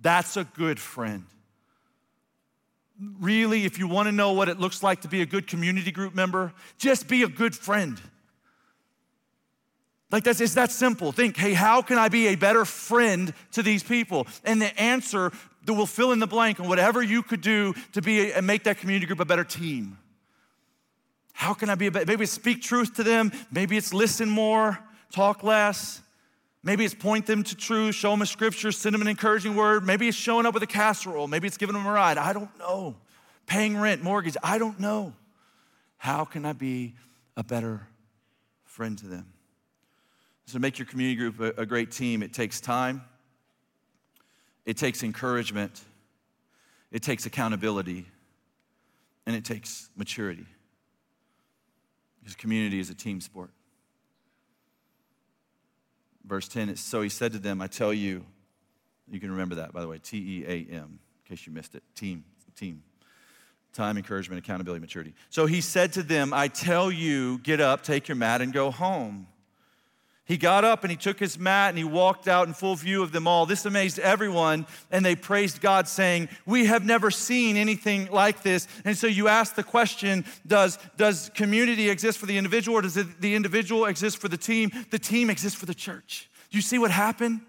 That's a good friend. Really, if you want to know what it looks like to be a good community group member, just be a good friend. Like that's it's that simple. Think, hey, how can I be a better friend to these people? And the answer that will fill in the blank on whatever you could do to be and make that community group a better team. How can I be a better? Maybe speak truth to them. Maybe it's listen more, talk less. Maybe it's point them to truth, show them a scripture, send them an encouraging word. Maybe it's showing up with a casserole. Maybe it's giving them a ride. I don't know. Paying rent, mortgage. I don't know. How can I be a better friend to them? So, make your community group a, a great team. It takes time, it takes encouragement, it takes accountability, and it takes maturity. Because community is a team sport. Verse 10, it's, so he said to them, I tell you, you can remember that, by the way, T E A M, in case you missed it. Team, team. Time, encouragement, accountability, maturity. So he said to them, I tell you, get up, take your mat, and go home. He got up and he took his mat and he walked out in full view of them all. This amazed everyone, and they praised God, saying, We have never seen anything like this. And so you ask the question Does, does community exist for the individual, or does the individual exist for the team? The team exists for the church. You see what happened?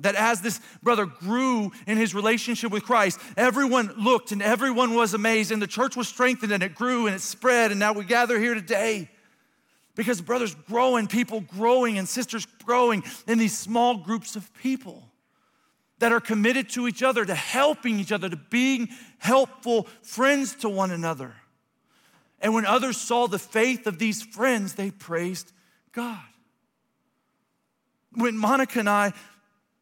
That as this brother grew in his relationship with Christ, everyone looked and everyone was amazed, and the church was strengthened and it grew and it spread, and now we gather here today. Because brothers growing, people growing, and sisters growing in these small groups of people that are committed to each other, to helping each other, to being helpful friends to one another. And when others saw the faith of these friends, they praised God. When Monica and I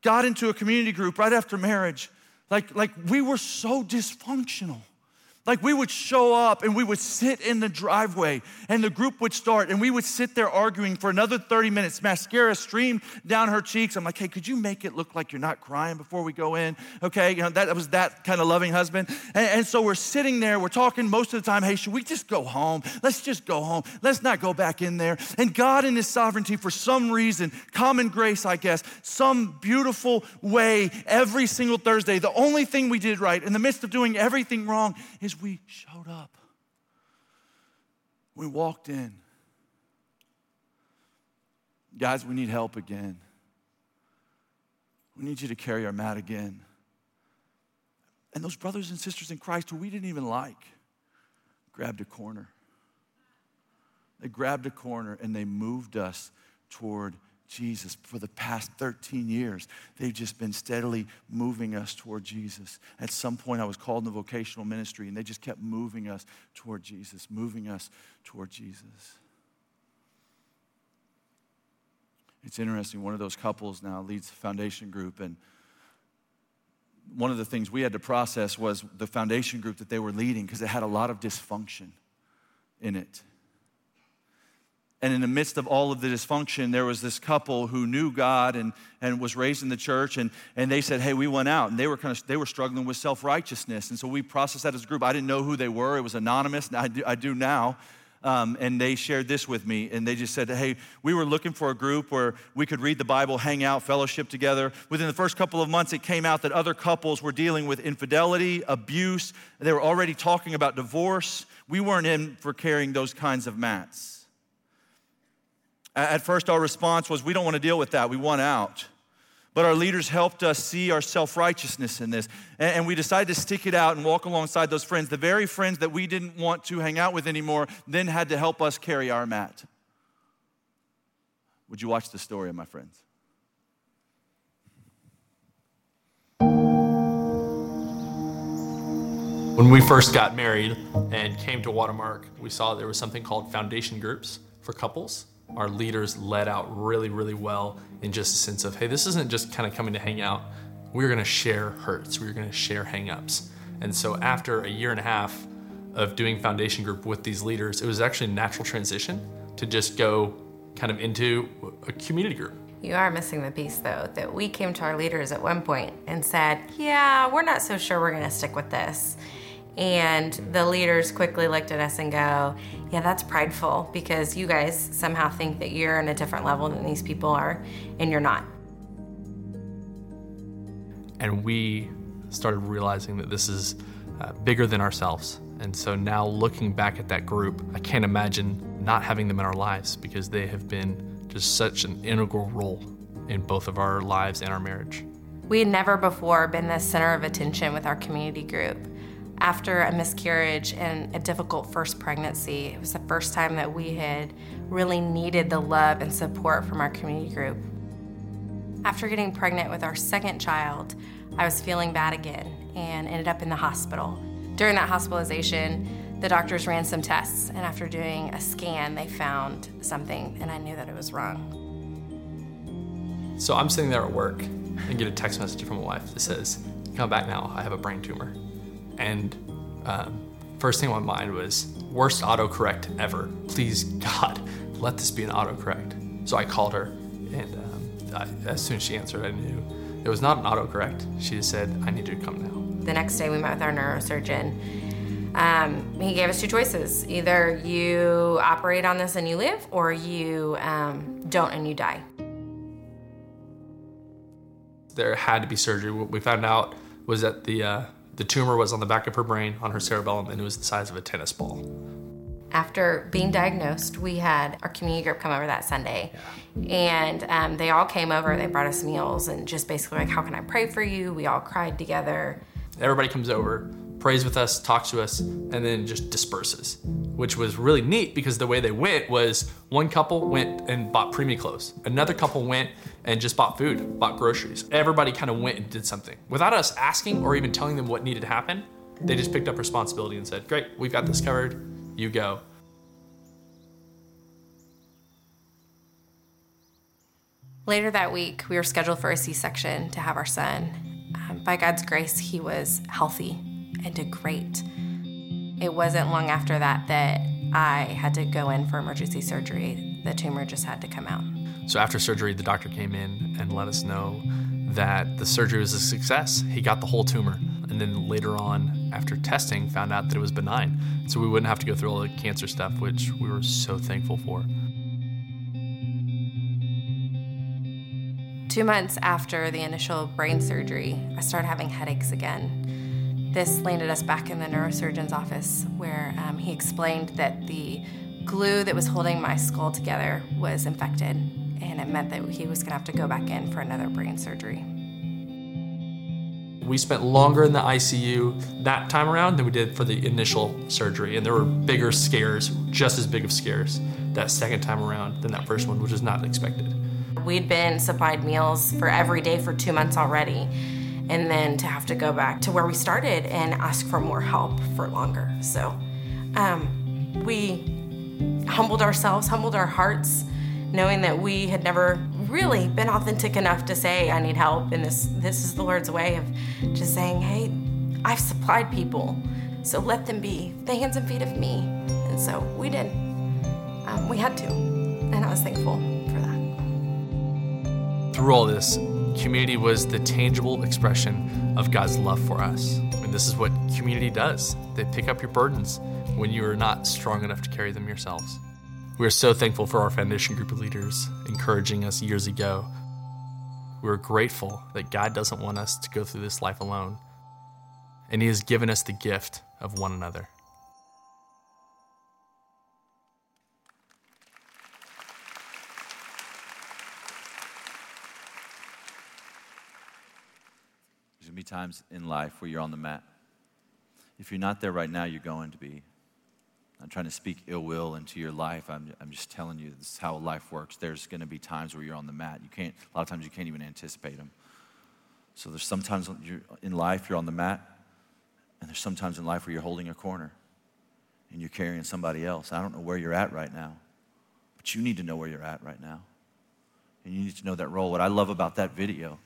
got into a community group right after marriage, like, like we were so dysfunctional. Like we would show up and we would sit in the driveway and the group would start and we would sit there arguing for another 30 minutes. Mascara streamed down her cheeks. I'm like, hey, could you make it look like you're not crying before we go in? Okay, you know, that was that kind of loving husband. And, and so we're sitting there, we're talking most of the time, hey, should we just go home? Let's just go home. Let's not go back in there. And God in his sovereignty, for some reason, common grace, I guess, some beautiful way, every single Thursday, the only thing we did right in the midst of doing everything wrong is we showed up. We walked in. Guys, we need help again. We need you to carry our mat again. And those brothers and sisters in Christ who we didn't even like grabbed a corner. They grabbed a corner and they moved us toward Jesus for the past 13 years. They've just been steadily moving us toward Jesus. At some point, I was called in the vocational ministry, and they just kept moving us toward Jesus, moving us toward Jesus. It's interesting, one of those couples now leads the foundation group, and one of the things we had to process was the foundation group that they were leading because it had a lot of dysfunction in it. And in the midst of all of the dysfunction, there was this couple who knew God and, and was raised in the church. And, and they said, Hey, we went out. And they were kind of they were struggling with self-righteousness. And so we processed that as a group. I didn't know who they were. It was anonymous. I do, I do now. Um, and they shared this with me. And they just said, Hey, we were looking for a group where we could read the Bible, hang out, fellowship together. Within the first couple of months, it came out that other couples were dealing with infidelity, abuse. They were already talking about divorce. We weren't in for carrying those kinds of mats. At first, our response was, we don't want to deal with that. We want out. But our leaders helped us see our self righteousness in this. And we decided to stick it out and walk alongside those friends. The very friends that we didn't want to hang out with anymore then had to help us carry our mat. Would you watch the story, of my friends? When we first got married and came to Watermark, we saw there was something called foundation groups for couples our leaders led out really, really well in just a sense of, hey, this isn't just kind of coming to hang out. We're going to share hurts. We're going to share hangups. And so after a year and a half of doing foundation group with these leaders, it was actually a natural transition to just go kind of into a community group. You are missing the piece though, that we came to our leaders at one point and said, yeah, we're not so sure we're going to stick with this. And the leaders quickly looked at us and go, Yeah, that's prideful because you guys somehow think that you're on a different level than these people are, and you're not. And we started realizing that this is uh, bigger than ourselves. And so now looking back at that group, I can't imagine not having them in our lives because they have been just such an integral role in both of our lives and our marriage. We had never before been the center of attention with our community group after a miscarriage and a difficult first pregnancy. It was the first time that we had really needed the love and support from our community group. After getting pregnant with our second child, I was feeling bad again and ended up in the hospital. During that hospitalization, the doctors ran some tests, and after doing a scan, they found something, and I knew that it was wrong. So I'm sitting there at work and get a text message from my wife that says, Come back now, I have a brain tumor. And um, first thing on my mind was worst autocorrect ever. Please, God, let this be an autocorrect. So I called her, and um, I, as soon as she answered, I knew it was not an autocorrect. She just said, I need you to come now. The next day, we met with our neurosurgeon. Um, he gave us two choices either you operate on this and you live, or you um, don't and you die. There had to be surgery. What we found out was that the uh, the tumor was on the back of her brain, on her cerebellum, and it was the size of a tennis ball. After being diagnosed, we had our community group come over that Sunday. Yeah. And um, they all came over, they brought us meals, and just basically, like, how can I pray for you? We all cried together. Everybody comes over, prays with us, talks to us, and then just disperses, which was really neat because the way they went was one couple went and bought preemie clothes, another couple went and just bought food, bought groceries. Everybody kind of went and did something without us asking or even telling them what needed to happen. They just picked up responsibility and said, Great, we've got this covered, you go. Later that week, we were scheduled for a C section to have our son. Um, by God's grace, he was healthy and did great. It wasn't long after that that I had to go in for emergency surgery. The tumor just had to come out. So after surgery, the doctor came in and let us know that the surgery was a success. He got the whole tumor. And then later on, after testing, found out that it was benign. So we wouldn't have to go through all the cancer stuff, which we were so thankful for. Two months after the initial brain surgery, I started having headaches again. This landed us back in the neurosurgeon's office where um, he explained that the glue that was holding my skull together was infected, and it meant that he was going to have to go back in for another brain surgery. We spent longer in the ICU that time around than we did for the initial surgery, and there were bigger scares, just as big of scares, that second time around than that first one, which was not expected. We'd been supplied meals for every day for two months already and then to have to go back to where we started and ask for more help for longer. So um, we humbled ourselves, humbled our hearts, knowing that we had never really been authentic enough to say, I need help. And this, this is the Lord's way of just saying, hey, I've supplied people, so let them be the hands and feet of me. And so we did. Um, we had to. And I was thankful for that. Through all this, community was the tangible expression of God's love for us. And this is what community does they pick up your burdens when you are not strong enough to carry them yourselves. We are so thankful for our foundation group of leaders encouraging us years ago. We're grateful that God doesn't want us to go through this life alone, and He has given us the gift of one another. Going to be times in life where you're on the mat. If you're not there right now, you're going to be. I'm trying to speak ill will into your life. I'm, I'm just telling you, this is how life works. There's going to be times where you're on the mat. You can't, a lot of times you can't even anticipate them. So there's sometimes in life you're on the mat, and there's sometimes in life where you're holding a corner and you're carrying somebody else. I don't know where you're at right now, but you need to know where you're at right now. And you need to know that role. What I love about that video,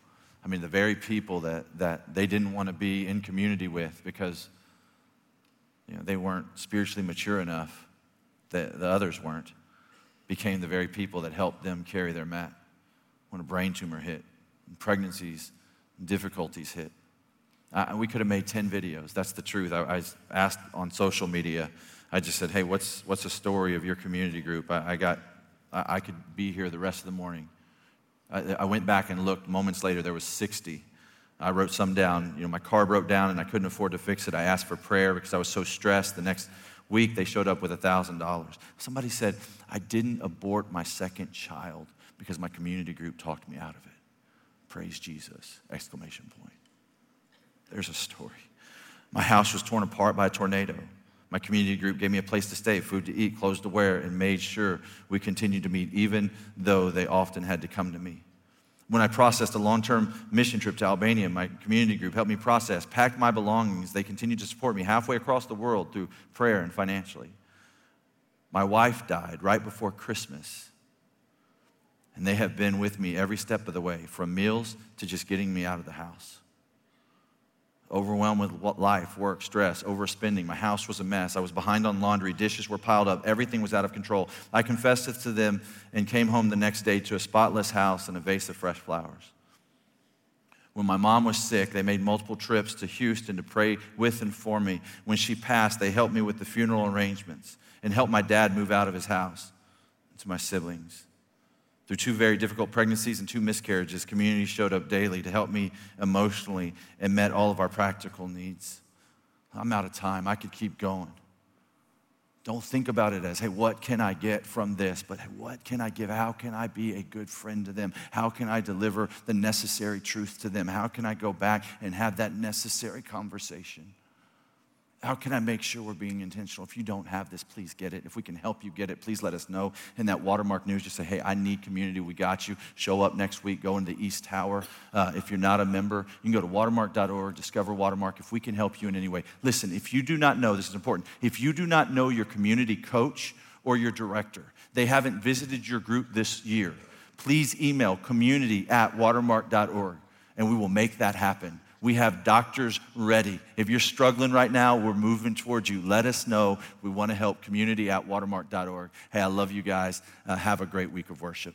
I mean, the very people that, that they didn't want to be in community with because you know, they weren't spiritually mature enough, the, the others weren't, became the very people that helped them carry their mat when a brain tumor hit, pregnancies, difficulties hit. I, we could have made 10 videos. That's the truth. I, I, asked on social media, I just said, hey, what's, what's the story of your community group? I, I got, I, I, could be here the rest of the morning. I, went back and looked. Moments later, there was 60 I wrote some down. You know, my car broke down and I couldn't afford to fix it. I asked for prayer because I was so stressed. The next week, they showed up with $1,000. Somebody said, I didn't abort my second child because my community group talked me out of it. Praise Jesus! Exclamation point. There's a story. My house was torn apart by a tornado. My community group gave me a place to stay, food to eat, clothes to wear, and made sure we continued to meet, even though they often had to come to me. When I processed a long term mission trip to Albania, my community group helped me process, packed my belongings. They continued to support me halfway across the world through prayer and financially. My wife died right before Christmas, and they have been with me every step of the way, from meals to just getting me out of the house overwhelmed with life, work, stress, overspending. My house was a mess. I was behind on laundry. Dishes were piled up. Everything was out of control. I confessed it to them and came home the next day to a spotless house and a vase of fresh flowers. When my mom was sick, they made multiple trips to Houston to pray with and for me. When she passed, they helped me with the funeral arrangements and helped my dad move out of his house to my siblings. Through two very difficult pregnancies and two miscarriages, community showed up daily to help me emotionally and met all of our practical needs. I'm out of time. I could keep going. Don't think about it as, hey, what can I get from this? But hey, what can I give? How can I be a good friend to them? How can I deliver the necessary truth to them? How can I go back and have that necessary conversation? How can I make sure we're being intentional? If you don't have this, please get it. If we can help you get it, please let us know. In that watermark news, just say, hey, I need community. We got you. Show up next week. Go into the East Tower. Uh, if you're not a member, you can go to watermark.org, discover Watermark if we can help you in any way. Listen, if you do not know, this is important, if you do not know your community coach or your director, they haven't visited your group this year, please email community at watermark.org and we will make that happen. We have doctors ready. If you're struggling right now, we're moving towards you. Let us know. We want to help community at watermark.org. Hey, I love you guys. Uh, have a great week of worship.